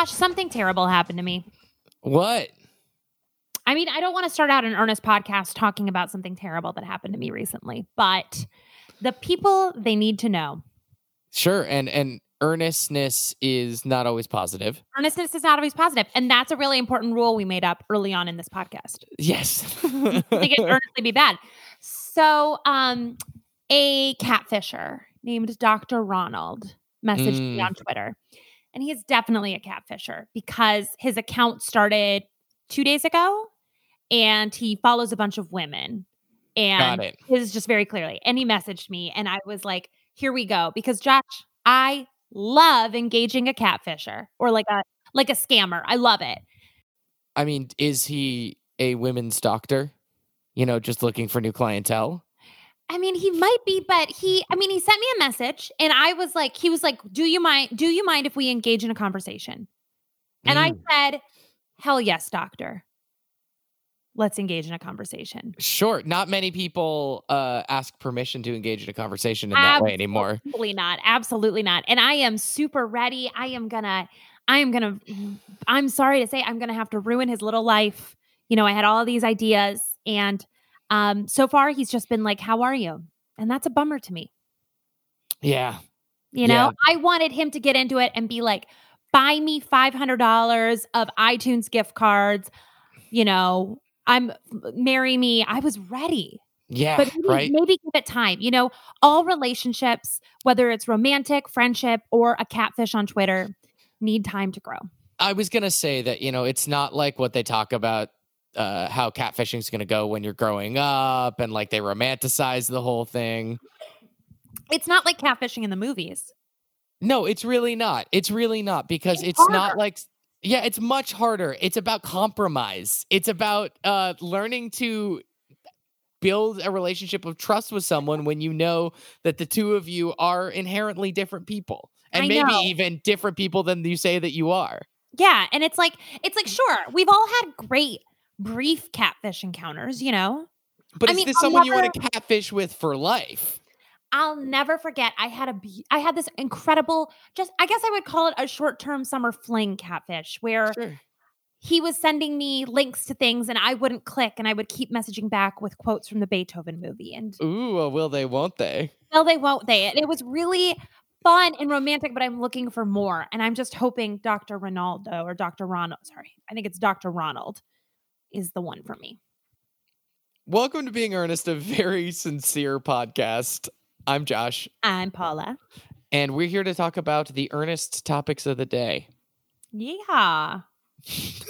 Josh, something terrible happened to me. What? I mean, I don't want to start out an earnest podcast talking about something terrible that happened to me recently, but the people they need to know. Sure, and and earnestness is not always positive. Earnestness is not always positive, and that's a really important rule we made up early on in this podcast. Yes. They can earnestly be bad. So, um, a catfisher named Dr. Ronald messaged me Mm. on Twitter, and he is definitely a catfisher because his account started two days ago, and he follows a bunch of women, and this just very clearly. And he messaged me, and I was like, "Here we go," because Josh, I love engaging a catfisher or like a like a scammer. I love it. I mean, is he a women's doctor? You know, just looking for new clientele? I mean, he might be, but he, I mean, he sent me a message and I was like, he was like, do you mind, do you mind if we engage in a conversation? And I Mm. said, hell yes, doctor. Let's engage in a conversation. Sure. Not many people uh, ask permission to engage in a conversation in that way anymore. Absolutely not. Absolutely not. And I am super ready. I am gonna, I am gonna, I'm sorry to say, I'm gonna have to ruin his little life. You know, I had all these ideas and um, so far he's just been like, how are you? And that's a bummer to me. Yeah. You know, I wanted him to get into it and be like, buy me $500 of iTunes gift cards. You know, I'm marry me. I was ready. Yeah. But maybe, right. maybe give it time. You know, all relationships, whether it's romantic, friendship, or a catfish on Twitter, need time to grow. I was going to say that, you know, it's not like what they talk about uh, how catfishing is going to go when you're growing up and like they romanticize the whole thing. It's not like catfishing in the movies. No, it's really not. It's really not because It's it's, not like yeah, it's much harder. It's about compromise. It's about uh learning to build a relationship of trust with someone when you know that the two of you are inherently different people. And I maybe know. even different people than you say that you are. Yeah. And it's like, it's like, sure, we've all had great brief catfish encounters, you know? But I is mean, this I'll someone you want to catfish with for life? I'll never forget. I had a I had this incredible just I guess I would call it a short-term summer fling catfish where Sure. he was sending me links to things and I wouldn't click and I would keep messaging back with quotes from the Beethoven movie and Ooh, well, will they, won't they? well they won't they. And it was really fun and romantic but I'm looking for more and I'm just hoping Dr. Ronaldo or Dr. Ronald, sorry. I think it's Dr. Ronald is the one for me. Welcome to Being Earnest, a very sincere podcast. I'm Josh, I'm Paula. and we're here to talk about the earnest topics of the day. Yeah.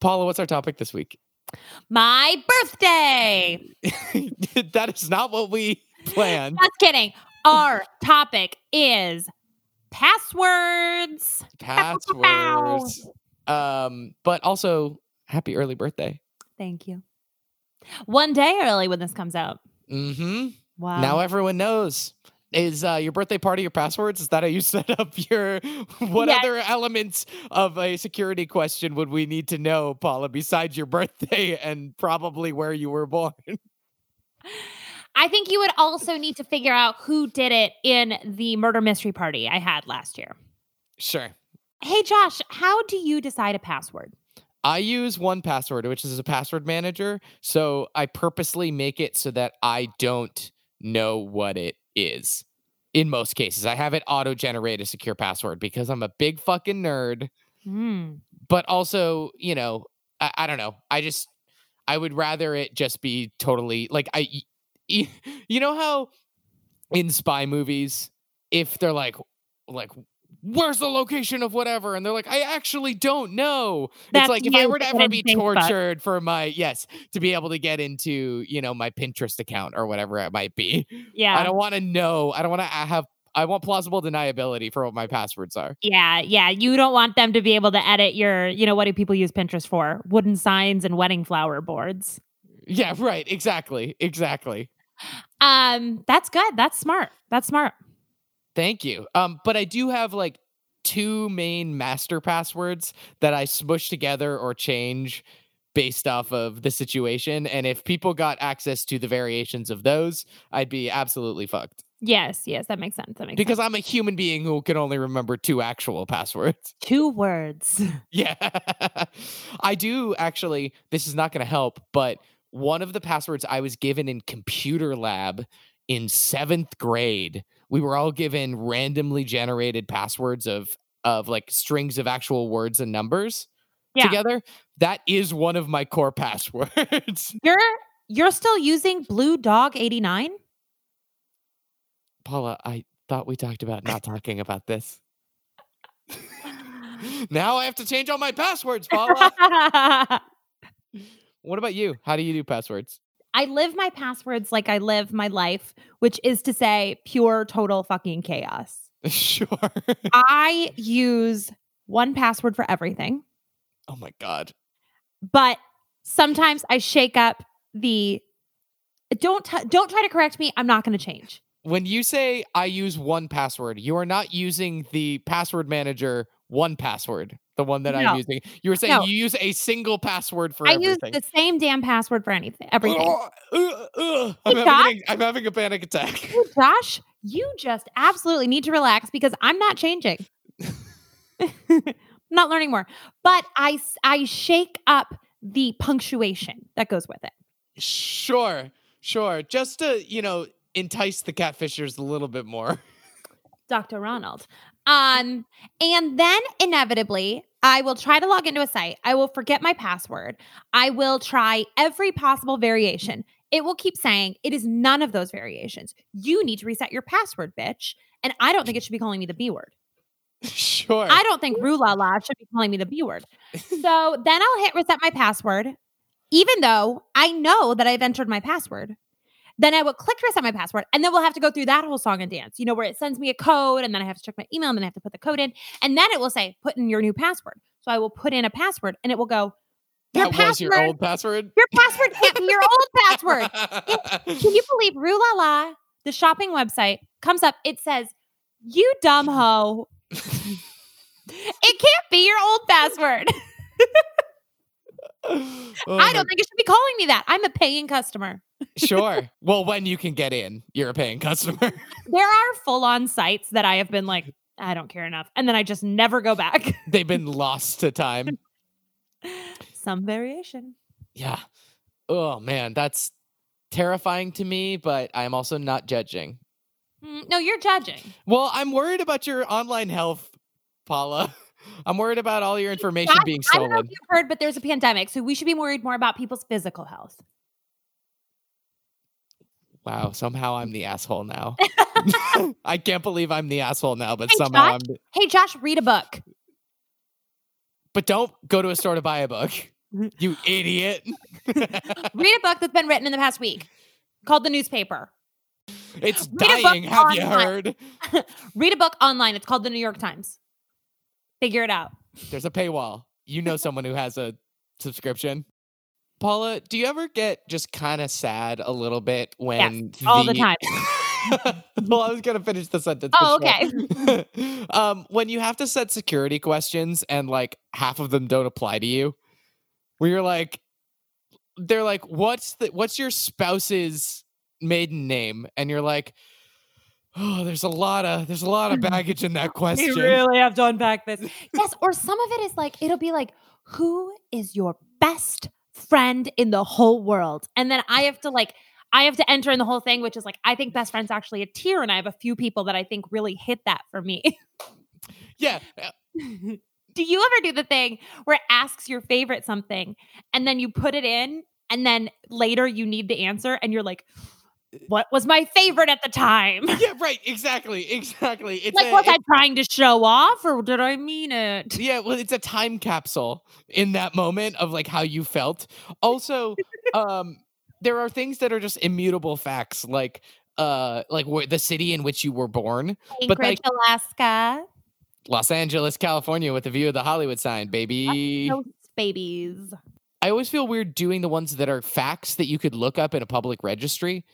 Paula, what's our topic this week? My birthday. that is not what we planned. Just kidding. Our topic is passwords. Passwords. Um, but also happy early birthday. Thank you. One day early when this comes out. Mm-hmm. Wow. Now everyone knows. Is uh, your birthday part of your passwords? Is that how you set up your? What Yes. other elements of a security question would we need to know, Paula, besides your birthday and probably where you were born? I think you would also need to figure out who did it in the murder mystery party I had last year. Sure. Hey, Josh, how do you decide a password? I use 1Password, which is a password manager. So I purposely make it so that I don't know what it is. In most cases, I have it auto generate a secure password because I'm a big fucking nerd. Hmm. But also, you know, I, I don't know. I just, I would rather it just be totally like, I, you know how in spy movies, if they're like, like, where's the location of whatever? And they're like, I actually don't know. That's it's like if I were to ever be tortured for my yes, to be able to get into, you know, my Pinterest account or whatever it might be. Yeah. I don't want to know. I don't want to have I want plausible deniability for what my passwords are. Yeah, yeah. You don't want them to be able to edit your, you know, what do people use Pinterest for? Wooden signs and wedding flower boards. Yeah, right. Exactly. Exactly. Um, that's good. That's smart. That's smart. Thank you. Um, but I do have like two main master passwords that I smush together or change based off of the situation. And if people got access to the variations of those, I'd be absolutely fucked. Yes, yes, that makes sense. That makes because sense. I'm a human being who can only remember two actual passwords. two words. Yeah. I do actually, this is not going to help, but one of the passwords I was given in computer lab in seventh grade, we were all given randomly generated passwords of of like strings of actual words and numbers Yeah. together. That is one of my core passwords. You're you're still using Blue Dog 89? Paula, I thought we talked about not talking about this. now I have to change all my passwords, Paula. What about you? How do you do passwords? Live my passwords like I live my life, which is to say pure total fucking chaos. sure. I use one password for everything, oh my god. but sometimes I shake up the don't t- don't try to correct me. I'm not going to change. When you say I use 1Password, you are not using the password manager one password, the one that No. I'm using. You were saying No. you use a single password for everything. I use the same damn password for anything. Everything. Ugh, ugh, ugh. I'm, Hey, having a, I'm having a panic attack. Josh, you just absolutely need to relax because I'm not changing. I'm not learning more. But I I shake up the punctuation that goes with it. Sure, sure. Just to, you know, entice the catfishers a little bit more. Dr. Ronald. Um, and then inevitably, I will try to log into a site. I will forget my password. I will try every possible variation. It will keep saying it is none of those variations. You need to reset your password, bitch. And I don't think it should be calling me the B word. sure. I don't think Rue La La should be calling me the B word. So then I'll hit reset my password, even though I know that I've entered my password. Then I will click to reset my password, and then we'll have to go through that whole song and dance, you know, where it sends me a code, and then I have to check my email, and then I have to put the code in, and then it will say, put in your new password. So I will put in a password, and it will go, your that was your password- old password. your password can't be your old password. Can you believe Rue La La, the shopping website, comes up, it says, you dumb hoe. it can't be your old password. Oh I don't think it should be calling me that. I'm a paying customer. Sure. Well, when you can get in, you're a paying customer. There are full on sites that I have been like, I don't care enough. And then I just never go back. They've been lost to time. Some variation. Yeah. Oh man, that's terrifying to me, but I'm also not judging. Mm, no, you're judging. Well, I'm worried about your online health, Paula. I'm worried about all your information being I don't know stolen. if you've heard, but there's a pandemic. So we should be worried more about people's physical health. Wow, somehow I'm the asshole now. I can't believe I'm the asshole now, but Hey, somehow Josh. I'm. The- Hey, Josh, read a book. but don't go to a store to buy a book, you idiot. Read a book that's been written in the past week called The Newspaper. it's Read dying. Have you heard? Read a book online. It's called The New York Times. Figure it out. There's a paywall. You know someone who has a subscription. Paula, do you ever get just kind of sad a little bit when all the time. well, I was gonna finish the sentence. Oh, sure. um, when you have to set security questions and like half of them don't apply to you, where you're like, they're like, "What's the what's your spouse's maiden name?" And you're like, "Oh, there's a lot of there's a lot of baggage in that question." You really have to unpack this. yes, or some of it is like it'll be like, who is your best friend in the whole world? And then I have to like I have to enter in the whole thing, which is like I think best friend's actually a tier, and I have a few people that I think really hit that for me. yeah, uh, do you ever do the thing where it asks your favorite something and then you put it in and then later you need the answer and you're like, what was my favorite at the time? yeah, right. Exactly, exactly. It's like, a, was I trying to show off or did I mean it? yeah, well, it's a time capsule in that moment of like how you felt. Also, um, there are things that are just immutable facts, like uh, like where the city in which you were born, But, Anchorage, Alaska. Los Angeles, California, with the view of the Hollywood sign, baby. Those babies. I always feel weird doing the ones that are facts that you could look up in a public registry.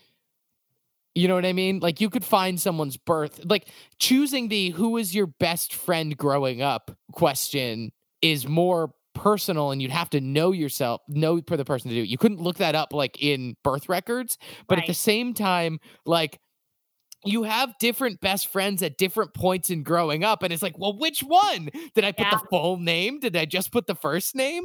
You know what I mean? Like you could find someone's birth. Like choosing the who is your best friend growing up question is more personal and you'd have to know yourself, know for the person to do it. You couldn't look that up like in birth records, but at the same time, like you have different best friends at different points in growing up and it's like well which one did i put Yeah. the full name did i just put the first name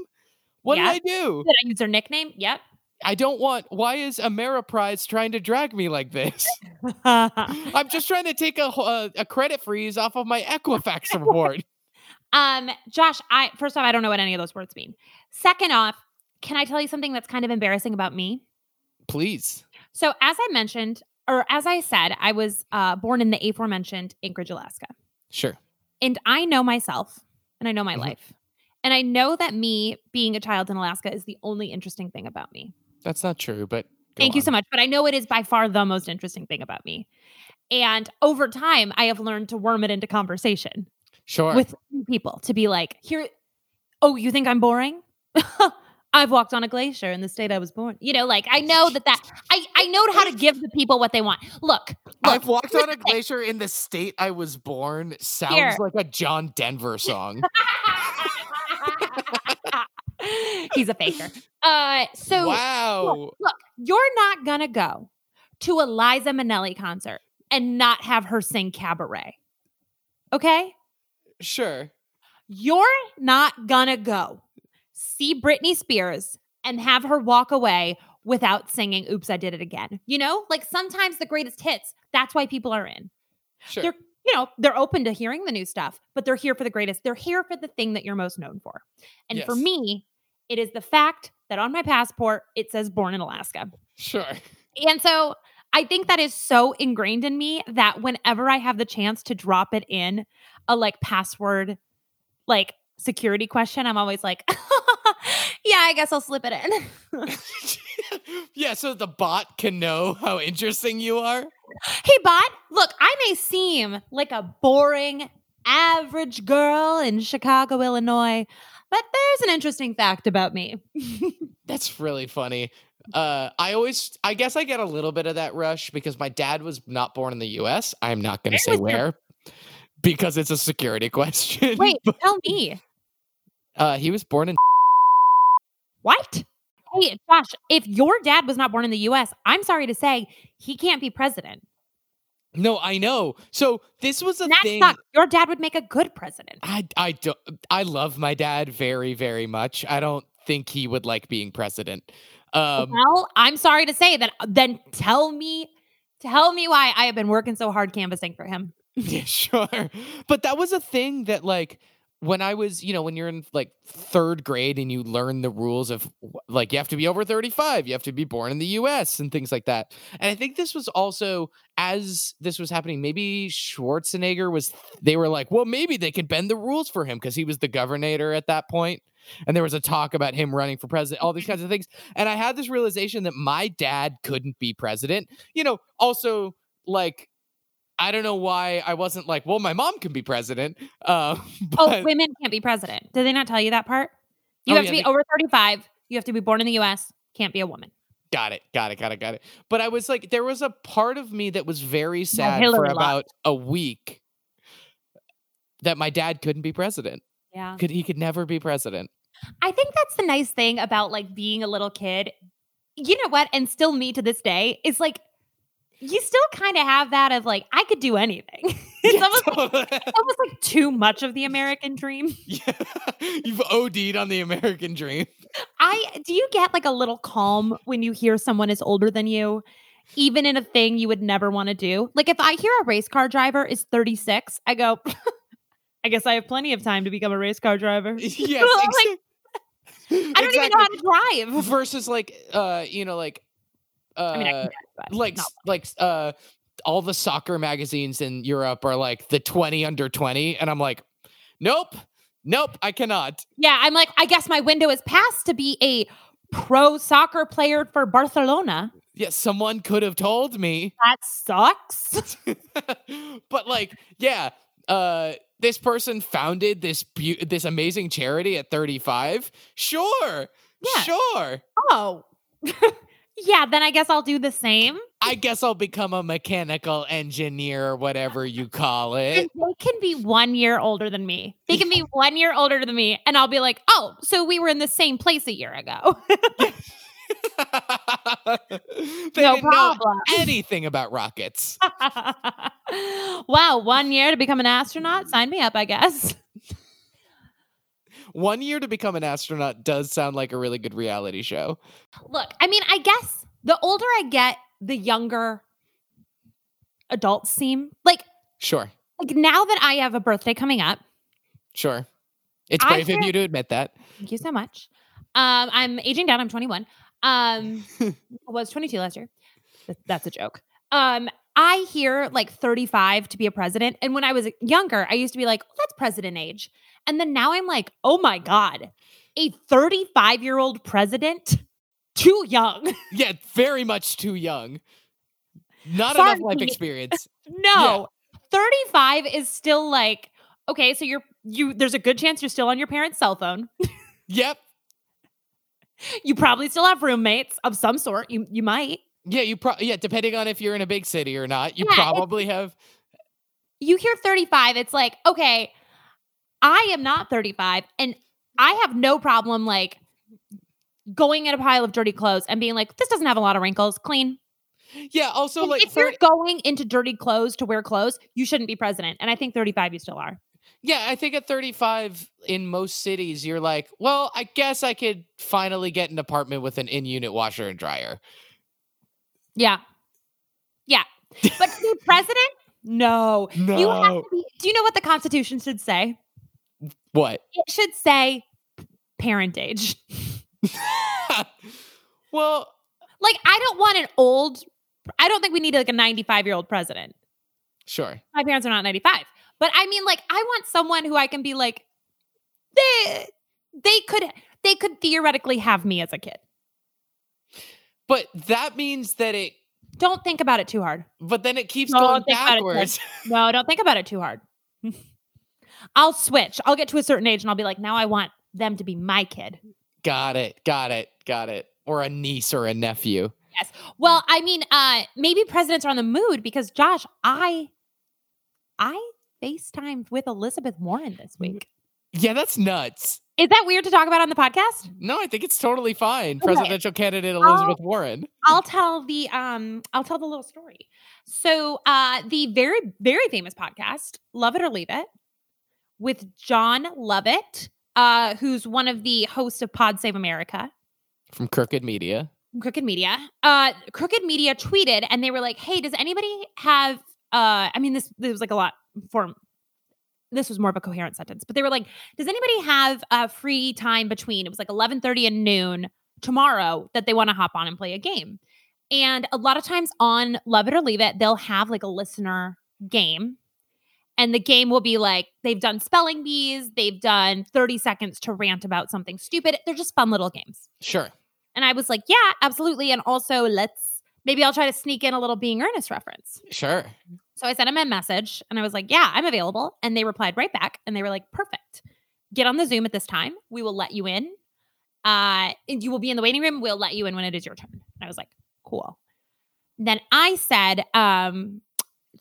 what did i do Did I use their nickname? Yep. I don't want why is ameriprise trying to drag me like this i'm just trying to take a, a, a credit freeze off of my equifax report um, Josh, I first off, I don't know what any of those words mean. Second off, can I tell you something that's kind of embarrassing about me? please So, as I mentioned, or as I said, I was uh, born in the aforementioned Anchorage, Alaska. sure And I know myself and I know my Mhm. life. And I know that me being a child in Alaska is the only interesting thing about me. That's not true but Thank you so much. But I know it is by far the most interesting thing about me. And over time, I have learned to worm it into conversation sure with people to be like, here, oh, you think I'm boring? I've walked on a glacier in the state I was born. You know, like I know that that I I know how to give the people what they want. Look, I've walked on a glacier in the state I was born. Sounds Here. like a John Denver song. He's a faker. Uh, so wow. look, you're not gonna go to a Liza Minnelli concert and not have her sing cabaret. Okay? Sure. You're not gonna go see Britney Spears and have her walk away without singing Oops, I Did It Again. You know, like sometimes the greatest hits, that's why people are in. Sure. They're, you know, they're open to hearing the new stuff, but they're here for the greatest. They're here for the thing that you're most known for. And for me, it is the fact that on my passport, it says born in Alaska. Sure. And so I think that is so ingrained in me that whenever I have the chance to drop it in a like password, like security question, I'm always like, yeah, I guess I'll slip it in. yeah, so the bot can know how interesting you are. hey, bot, look, I may seem like a boring, average girl in Chicago, Illinois, but there's an interesting fact about me. That's really funny. Uh, I always, I guess I get a little bit of that rush because my dad was not born in the U.S. I'm not going to say Where because it's a security question. Wait, tell me. uh, he was born in. What? Hey, Josh, if your dad was not born in the US, I'm sorry to say he can't be president. No, I know. So this was a that thing. sucks. Your dad would make a good president. I I don't I love my dad very very much. I don't think he would like being president. Um well, I'm sorry to say that. Then tell me, tell me why I have been working so hard canvassing for him. yeah, sure. But that was a thing that like when I was, you know, when you're in like 3rd grade and you learn the rules of like you have to be over 35, you have to be born in the US and things like that. And I think this was also as this was happening, maybe Schwarzenegger was they were like, well, maybe they could bend the rules for him because he was the governor at that point. And there was a talk about him running for president, all these kinds of things. And I had this realization that my dad couldn't be president. You know, also like I don't know why I wasn't like, well, my mom can be president. Uh, Oh, women can't be president. Did they not tell you that part? You Oh, have yeah, to be they- over 35. You have to be born in the US. Can't be a woman. got it, got it, got it, got it. But I was like, there was a part of me that was very sad for about a week that my dad couldn't be president. Yeah. Could he could never be president? I think that's the nice thing about like being a little kid. You know what? And still me to this day is like you still kind of have that of like I could do anything. it's Yeah, almost, totally. it's almost like too much of the American dream. Yeah. You've OD'd on the American dream. I do you get like a little calm when you hear someone is older than you, even in a thing you would never want to do? Like if I hear a race car driver is 36, I go, I guess I have plenty of time to become a race car driver. yes, Like, exactly. I don't even know how to drive. Versus like uh, you know, like uh I mean, I like like uh all the soccer magazines in Europe are like the 20 under 20 and I'm like nope nope I cannot Yeah, I'm like, I guess my window is past to be a pro soccer player for Barcelona. yeah someone could have told me That sucks. but like yeah uh this person founded this beau- this amazing charity at 35 sure Yeah. sure oh. yeah, then I guess I'll do the same. I guess I'll become a mechanical engineer or whatever you call And it they can be one year older than me. They can be one year older than me. And I'll be like, oh, so we were in the same place a year ago. they no problem. anything about rockets. wow, one year to become an astronaut? Sign me up, I guess. One year to become an astronaut does sound like a really good reality show. Look, I mean, I guess the older I get, the younger adults seem. Like, Sure, like now that I have a birthday coming up, sure. It's brave of you to admit that. thank you so much. Um, I'm aging down. I'm 21. Um, I was 22 last year. That's a joke. Um, I hear like 35 to be a president, and when I was younger, I used to be like, oh, "That's president age," and then now I'm like, "Oh my god, a 35 year old president, too young." Yeah, very much too young. Not Sorry. enough life experience. no, 35 is still like okay. So you're you. There's a good chance you're still on your parents' cell phone. Yep. You probably still have roommates of some sort. You you might. Yeah, you probably yeah, depending on if you're in a big city or not, you Yeah, probably have you hear 35, it's like, okay, I am not 35 and I have no problem like going in a pile of dirty clothes and being like, this doesn't have a lot of wrinkles, clean. Yeah, also And like if you're going into dirty clothes to wear clothes, you shouldn't be president. And I think 35 you still are. Yeah, I think at 35 in most cities you're like, well, I guess I could finally get an apartment with an in-unit washer and dryer. Yeah. Yeah. But to be president? No. You have to be, do you know what the Constitution should say? What? It should say parent age. well, Like, I don't want an old, I don't think we need like a 95 year old president. sure. my parents are not 95 but i mean like i want someone who i can be like they they could they could theoretically have me as a kid But that means that it don't think about it too hard but then it keeps No, going think about it, backwards. no don't think about it too hard i'll switch i'll get to a certain age and i'll be like now i want them to be my kid got it. Got it. Got it. Or a niece or a nephew. Yes. Well i mean uh maybe presidents are on the mood because josh i i facetimed with elizabeth warren this week Yeah, that's nuts. Is that weird to talk about on the podcast No, I think it's totally fine. Okay. Presidential candidate Elizabeth Warren. I'll tell the um I'll tell the little story. So uh the very very famous podcast, Love It or Leave It, with Jon Lovett, uh, who's one of the hosts of Pod Save America, from Crooked Media. From Crooked Media. Uh Crooked Media tweeted and they were like, Hey, does anybody have uh I mean this this was like a lot for this was more of a coherent sentence, but they were like, Does anybody have a free time between it was like eleven thirty and noon tomorrow that they want to hop on and play a game? And a lot of times on Love It or Leave It, they'll have like a listener game. And the game will be like, they've done spelling bees, they've done 30 seconds to rant about something stupid. They're just fun little games. Sure. And I was like, yeah, absolutely. And also, let's maybe I'll try to sneak in a little being earnest reference. Sure. So I sent him a message and I was like, yeah, I'm available. And they replied right back and they were like, perfect. Get on the Zoom at this time. We will let you in. Uh, and you will be in the waiting room. We'll let you in when it is your turn. And I was like, cool. Then I said, um,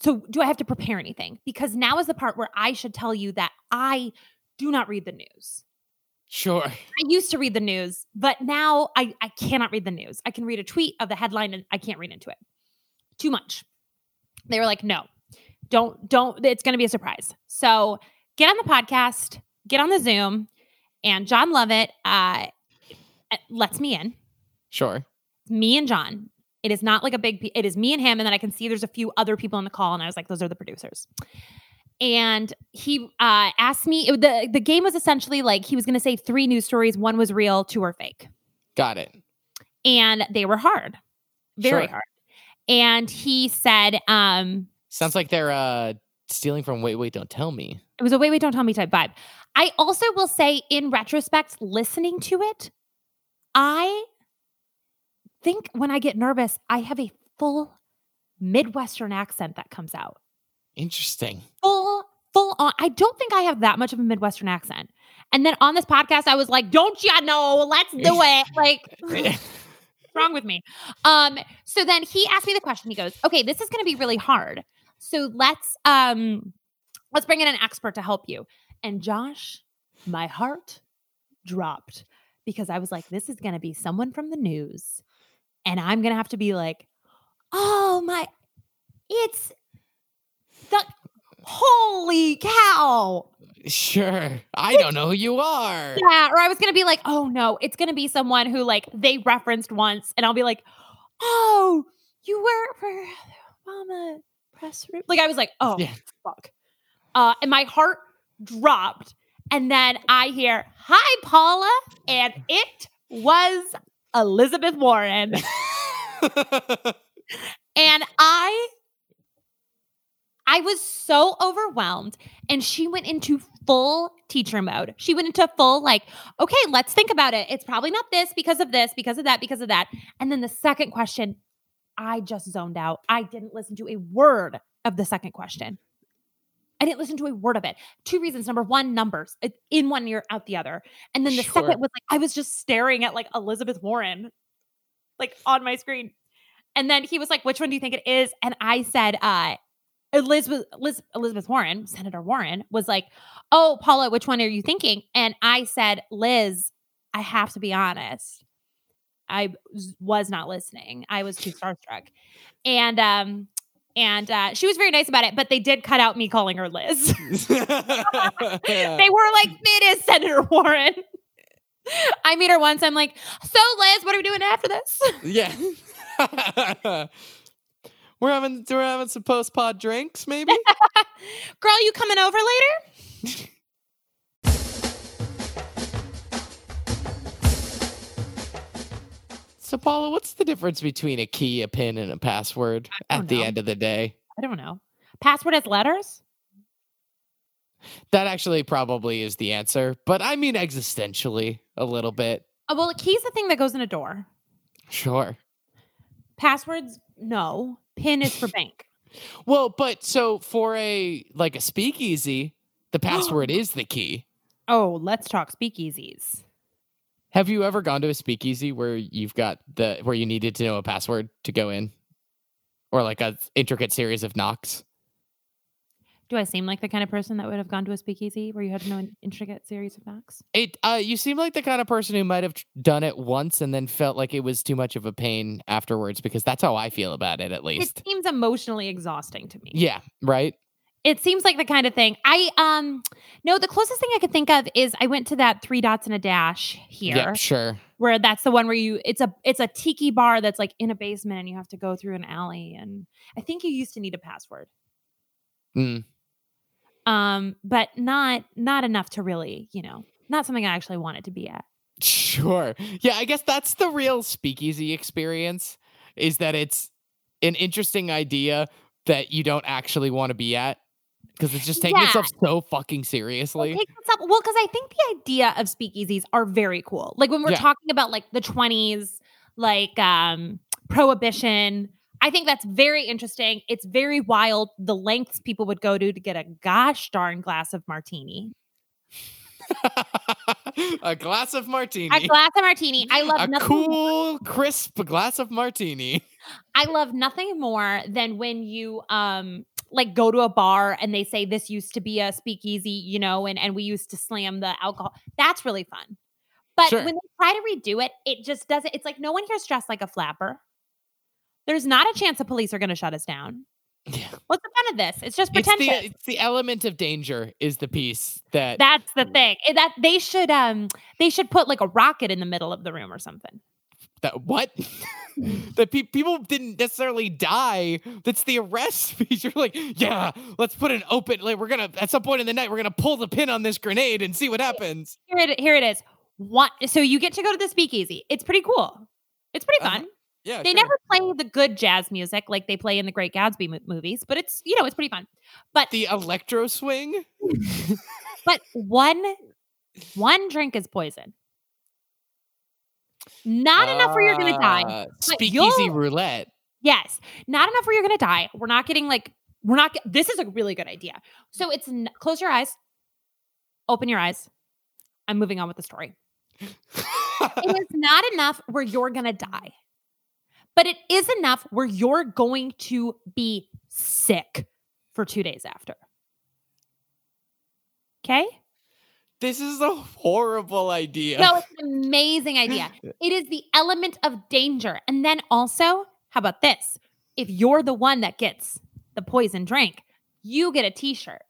so do I have to prepare anything? Because now is the part where I should tell you that I do not read the news. Sure. I used to read the news, but now I, I cannot read the news. I can read a tweet of the headline and I can't read into it. Too much. They were like, no, don't, don't, it's going to be a surprise. So get on the podcast, get on the Zoom, and Jon Lovett uh, lets me in. Sure. Me and Jon. It is not like a big, it is me and him. And then I can see there's a few other people on the call. And I was like, those are the producers. And he uh, asked me, it- the, the game was essentially like he was going to say three news stories. One was real, two were fake Got it. and they were hard, very Sure. hard. And he said, um, Sounds like they're uh stealing from Wait Wait Don't Tell Me. it was a wait, wait, don't tell me type vibe. I also will say, in retrospect, listening to it, I think when I get nervous, I have a full Midwestern accent that comes out. Interesting. Full, full on. I don't think I have that much of a Midwestern accent. And then on this podcast, I was like, don't you know? Let's do it. Like, wrong with me? Um, so then he asked me the question. He goes, Okay, this is gonna be really hard. So let's um let's bring in an expert to help you. And Josh, my heart dropped because I was like, this is going to be someone from the news. And I'm going to have to be like, oh my, it's the holy cow. Sure. I don't know who you are. Yeah. Or I was going to be like, oh no, it's going to be someone who like they referenced once. And I'll be like, oh, you work for Obama press room. Like I was like, oh, Yeah. fuck. Uh, and my heart dropped. And then I hear, hi, Paula. And it was Elizabeth Warren. And I I was so overwhelmed and she went into full teacher mode. She went into full like, okay, let's think about it. It's probably not this because of this, because of that, because of that. And then the second question, I just zoned out. I didn't listen to a word of the second question. I didn't listen to a word of it. Two reasons. Number one, numbers in one ear, out the other. And then the Sure. second was like, I was just staring at like Elizabeth Warren, like on my screen. And then he was like, which one do you think it is? And I said, uh, Elizabeth, Liz, Elizabeth Warren, Senator Warren, was like, oh, Paula, which one are you thinking? And I said, Liz, I have to be honest. I was- not listening. I was too starstruck. And, um, and uh, she was very nice about it, but they did cut out me calling her Liz. they were like, it is Senator Warren. I meet her once. I'm like, so Liz, what are we doing after this? yeah. we're having we're having some post pod drinks, maybe. Girl, you coming over later? so, Paula, what's the difference between a key, a pin, and a password at the end of the day? I don't know. Password has letters? That actually probably is the answer, but I mean existentially a little bit. Oh, well, a key's the thing that goes in a door. Sure. Passwords, no. Pin is for bank. Well, but so for a like a speakeasy, the password is the key. Oh, let's talk speakeasies. Have you ever gone to a speakeasy where you've got the where you needed to know a password to go in? Or like a intricate series of knocks? Do I seem like the kind of person that would have gone to a speakeasy where you had to know an intricate series of knocks? It uh you seem like the kind of person who might have done it once and then felt like it was too much of a pain afterwards because that's how I feel about it at least. It seems emotionally exhausting to me. Yeah, right? It seems like the kind of thing. I um no, the closest thing I could think of is I went to that three dots and a dash here. Yep, sure. where that's the one where you it's a it's a tiki bar that's like in a basement and you have to go through an alley and I think you used to need a password. Mm. Um but not not enough to really, you know, not something I actually wanted to be at. Sure. Yeah, I guess that's the real speakeasy experience is that it's an interesting idea that you don't actually want to be at because it's just taking Yeah. itself so fucking seriously. take this well, because I think the idea of speakeasies are very cool. Like when we're Yeah. talking about like the 20s, like um prohibition. I think that's very interesting. It's very wild the lengths people would go to to get a gosh darn glass of martini. a glass of martini. A glass of martini. I love a nothing cool, crisp glass of martini. I love nothing more than when you um like go to a bar and they say this used to be a speakeasy, you know, and and we used to slam the alcohol. That's really fun. But Sure. when they try to redo it, it just doesn't. It's like no one here's dressed like a flapper. There's not a chance the police are going to shut us down. Yeah. What's the fun of this? It's just It's the, it's the element of danger is the piece that That's the thing. That they should um they should put like a rocket in the middle of the room or something. that what that pe- people didn't necessarily die that's the arrest speech you're like yeah let's put an open like we're gonna at some point in the night we're gonna pull the pin on this grenade and see what happens Here it here it is. What so you get to go to the speakeasy. It's pretty cool. It's pretty Uh-huh. Yeah they sure. never play the good jazz music like they play in the Great Gatsby mo- movies, but it's you know it's pretty fun. But the electro swing but one one drink is poison. Not enough where you're gonna die. Uh, speakeasy roulette Yes, not enough where you're gonna die. We're not getting like we're not. Get, this is a really good idea. So it's n- close your eyes, open your eyes. I'm moving on with the story. it is not enough where you're going to die, but it is enough where you're going to be sick for two days after. Okay. This is a horrible idea. No, it's an amazing idea. It is the element of danger. And then also, how about this? If you're the one that gets the poison drink, you get a t shirt.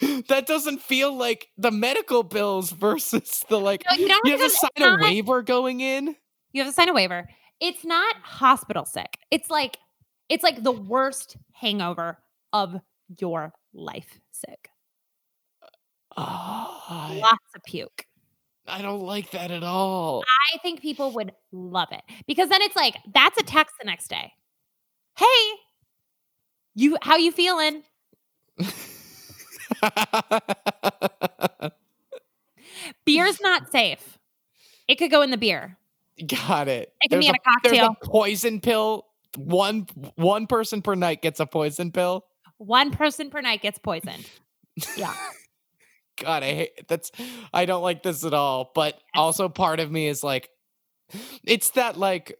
that doesn't feel like the medical bills versus the like. No, you You have to sign a waiver going in. You have to sign a waiver. It's not hospital sick. It's like it's like the worst hangover of your life sick. Oh, I, Lots of puke. I don't like that at all. I think people would love it because then it's like that's a text the next day. Hey, you how you feeling? Beer's not safe. It could go in the beer. Got it. It can be There's in a cocktail. poison pill. One one person per night gets a poison pill. One person per night gets poisoned. Yeah. God, I hate that's I don't like this at all. But also part of me is like it's that like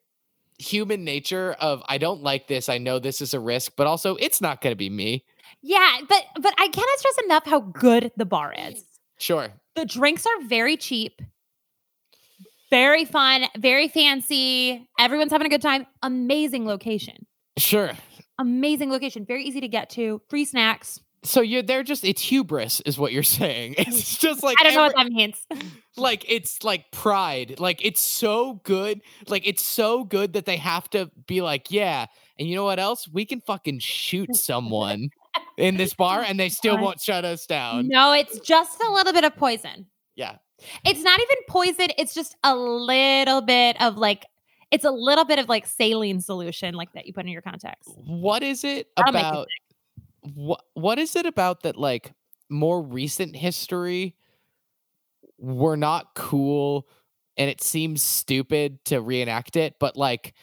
human nature of I don't like this. I know this is a risk, but also it's not gonna be me. Yeah, but but I cannot stress enough how good the bar is. Sure. The drinks are very cheap, very fun, very fancy. Everyone's having a good time. Amazing location. Sure. Amazing location. Very easy to get to. Free snacks. So you're they're just it's hubris is what you're saying. It's just like I don't know every- what that means. like it's like pride like it's so good like it's so good that they have to be like yeah and you know what else we can fucking shoot someone in this bar and they still won't shut us down No, it's just a little bit of poison. yeah It's not even poison. It's just a little bit of like, it's a little bit of like saline solution, like that you put in your contacts. what is it That'll about what what is it about that like more recent history were not cool and it seems stupid to reenact it but like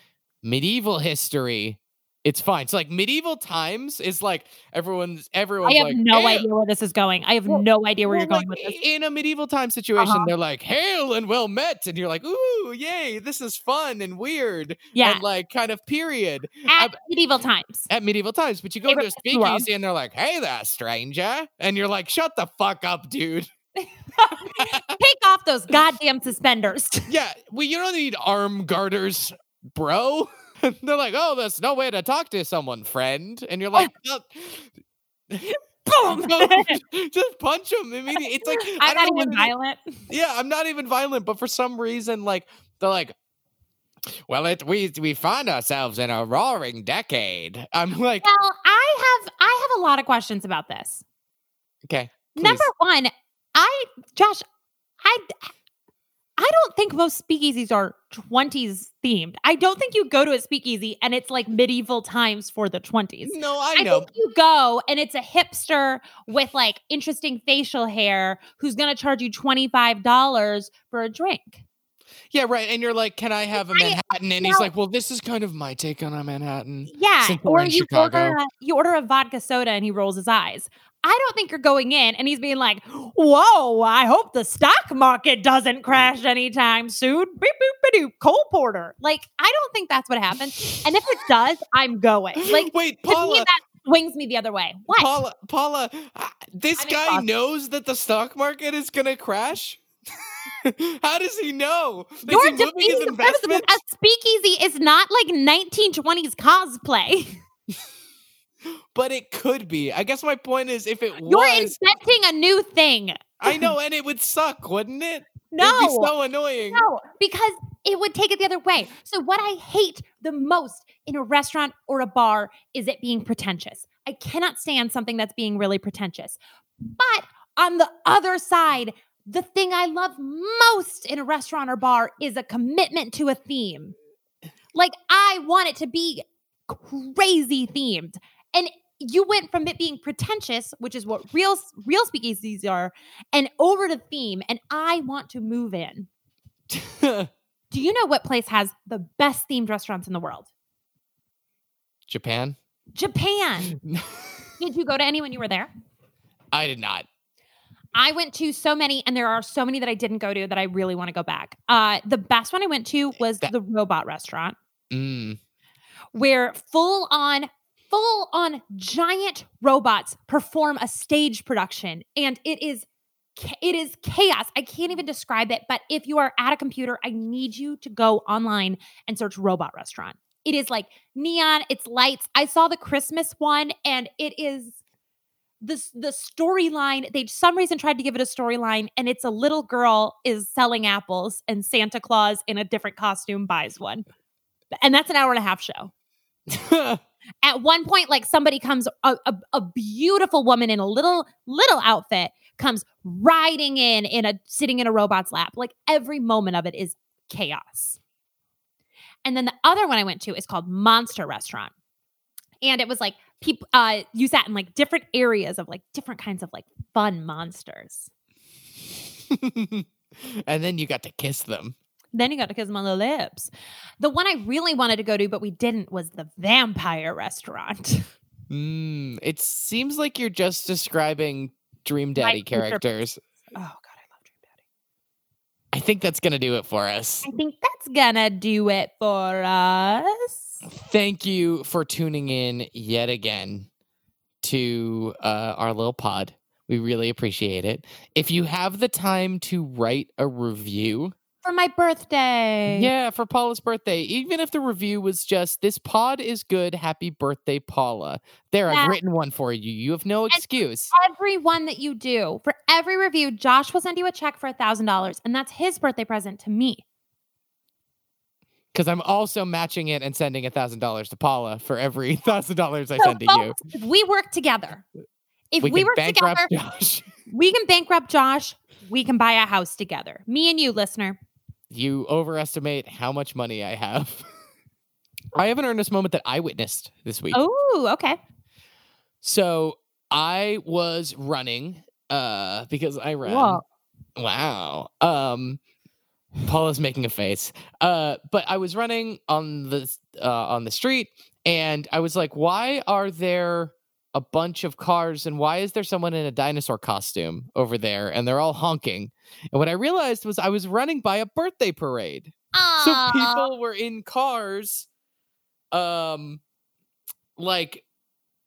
medieval history it's fine so like medieval times is like everyone's everyone's I have like no "Hey, idea where this is going. I have Well- no idea where well, you're going like, with this. In a medieval time situation, Uh-huh. they're like, "Hail and well met," and you're like, "Ooh, yay! This is fun and weird." Yeah, and like kind of period at medieval times. at medieval times. But you go to a place in the world. speakeasy and they're like, "Hey there, stranger," and you're like, "Shut the fuck up, dude." Take off those goddamn suspenders. Yeah, well, you don't need arm garters, bro. They're like, "Oh, there's no way to talk to someone, friend," and you're like. "No, Boom. just punch him immediately. It's like I I'm don't not even it violent. yeah, I'm not even violent, but for some reason, like they're like, well, it we we find ourselves in a roaring decade. I'm like, Well, I have I have a lot of questions about this. okay, please. Number one, I Josh, I I don't think most speakeasies are 20s themed. I don't think you go to a speakeasy and it's like medieval times for the 20s. no, I I know. think you go and it's a hipster with like interesting facial hair who's going to charge you $25 for a drink. yeah, right. And you're like, can I have a Manhattan? And he's like, well, this is kind of my take on a Manhattan. Yeah, Since or you Chicago. order a, you order a vodka soda and he rolls his eyes. I don't think you're going in and he's being like, "Whoa, I hope the stock market doesn't crash anytime soon." Beep boop ba doop, Cole Porter. Like, I don't think that's what happens. And if it does, I'm going. Like, wait, Paula, that swings me the other way. What? Paula, Paula, uh, this I'm guy exhausted. knows that the stock market is gonna crash. How does he know? Is You're he defeating the purpose of A speakeasy is not like 1920s cosplay. But it could be. I guess my point is, if it were. You're was, inventing a new thing. I know, and it would suck, wouldn't it? No, It'd be so annoying. No, because it would take it the other way. So, what I hate the most in a restaurant or a bar is it being pretentious. I cannot stand something that's being really pretentious. But on the other side, the thing I love most in a restaurant or bar is a commitment to a theme. Like, I want it to be crazy themed. And you went from it being pretentious, which is what real real speakeasies are, and over to theme. And I want to move in. Do you know what place has the best themed restaurants in the world? Japan? Japan. Did you go to any when you were there? I did not. I went to so many, and there are so many that I didn't go to that I really want to go back. Uh, the best one I went to was That- the robot restaurant, Mm. where full on, full on giant robots perform a stage production, and it is it is chaos. I can't even describe it. But if you are at a computer, I need you to go online and search robot restaurant. It is like neon, it's lights. I saw the Christmas one and it is this the storyline. They some reason tried to give it a storyline, and it's a little girl is selling apples and Santa Claus in a different costume buys one. And that's an hour and a half show. At one point, like somebody comes, a, a, a beautiful woman in a little little outfit comes riding in in a sitting in a robot's lap. Like every moment of it is chaos. And then the other one I went to is called Monster Restaurant. And it was like people uh you sat in like different areas of like different kinds of like fun monsters. and then you got to kiss them. Then you got to kiss them on the lips. The one I really wanted to go to, but we didn't, was the vampire restaurant. Mm, it seems like you're just describing Dream Daddy characters. Oh God, I love Dream Daddy. I think that's gonna do it for us. I think that's gonna do it for us. Thank you for tuning in yet again to uh, our little pod. We really appreciate it. If you have the time to write a review, for my birthday. Yeah, for Paula's birthday. Even if the review was just this pod is good, happy birthday, Paula. There, yeah. I've written one for you. You have no excuse. every one that you do, for every review, Josh will send you a check for a thousand dollars, and that's his birthday present to me. Because I'm also matching it and sending a thousand dollars to Paula for every thousand dollars I so send to you. If we work together. If we, we work together, Josh. we can bankrupt Josh. We can buy a house together. Me and you, listener you overestimate how much money I have. I have an earnest moment that I witnessed this week. Oh, okay. So I was running uh because I ran. Whoa. Wow. Um Paula's making a face. Uh but I was running on the uh on the street and I was like why are there a bunch of cars and why is there someone in a dinosaur costume over there and they're all honking? And what i realized was i was running by a birthday parade. Aww. so people were in cars um like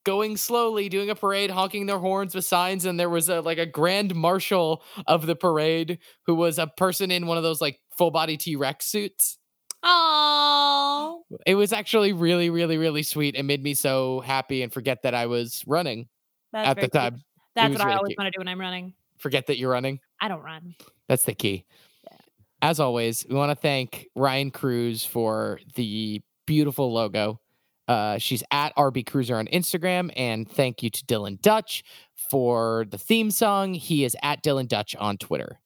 going slowly doing a parade honking their horns with signs and there was a like a grand marshal of the parade who was a person in one of those like full body t-rex suits Oh, it was actually really, really, really sweet. It made me so happy and forget that I was running That's at the time. Cute. That's what really I always want to do when I'm running. Forget that you're running. I don't run. That's the key. Yeah. As always, we want to thank Ryan Cruz for the beautiful logo. Uh, she's at RB Cruiser on Instagram, and thank you to Dylan Dutch for the theme song. He is at Dylan Dutch on Twitter.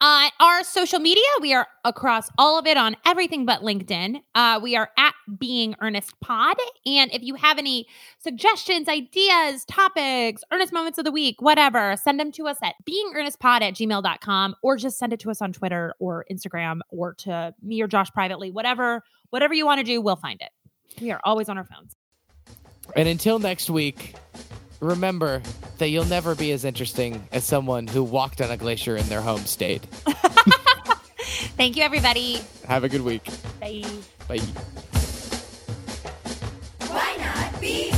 Uh, our social media, we are across all of it on everything but LinkedIn. Uh, we are at Being Earnest Pod. And if you have any suggestions, ideas, topics, earnest moments of the week, whatever, send them to us at beingearnestpod at gmail.com or just send it to us on Twitter or Instagram or to me or Josh privately. Whatever, whatever you want to do, we'll find it. We are always on our phones. And until next week, remember that you'll never be as interesting as someone who walked on a glacier in their home state. Thank you, everybody. Have a good week. Bye. Bye. Why not be?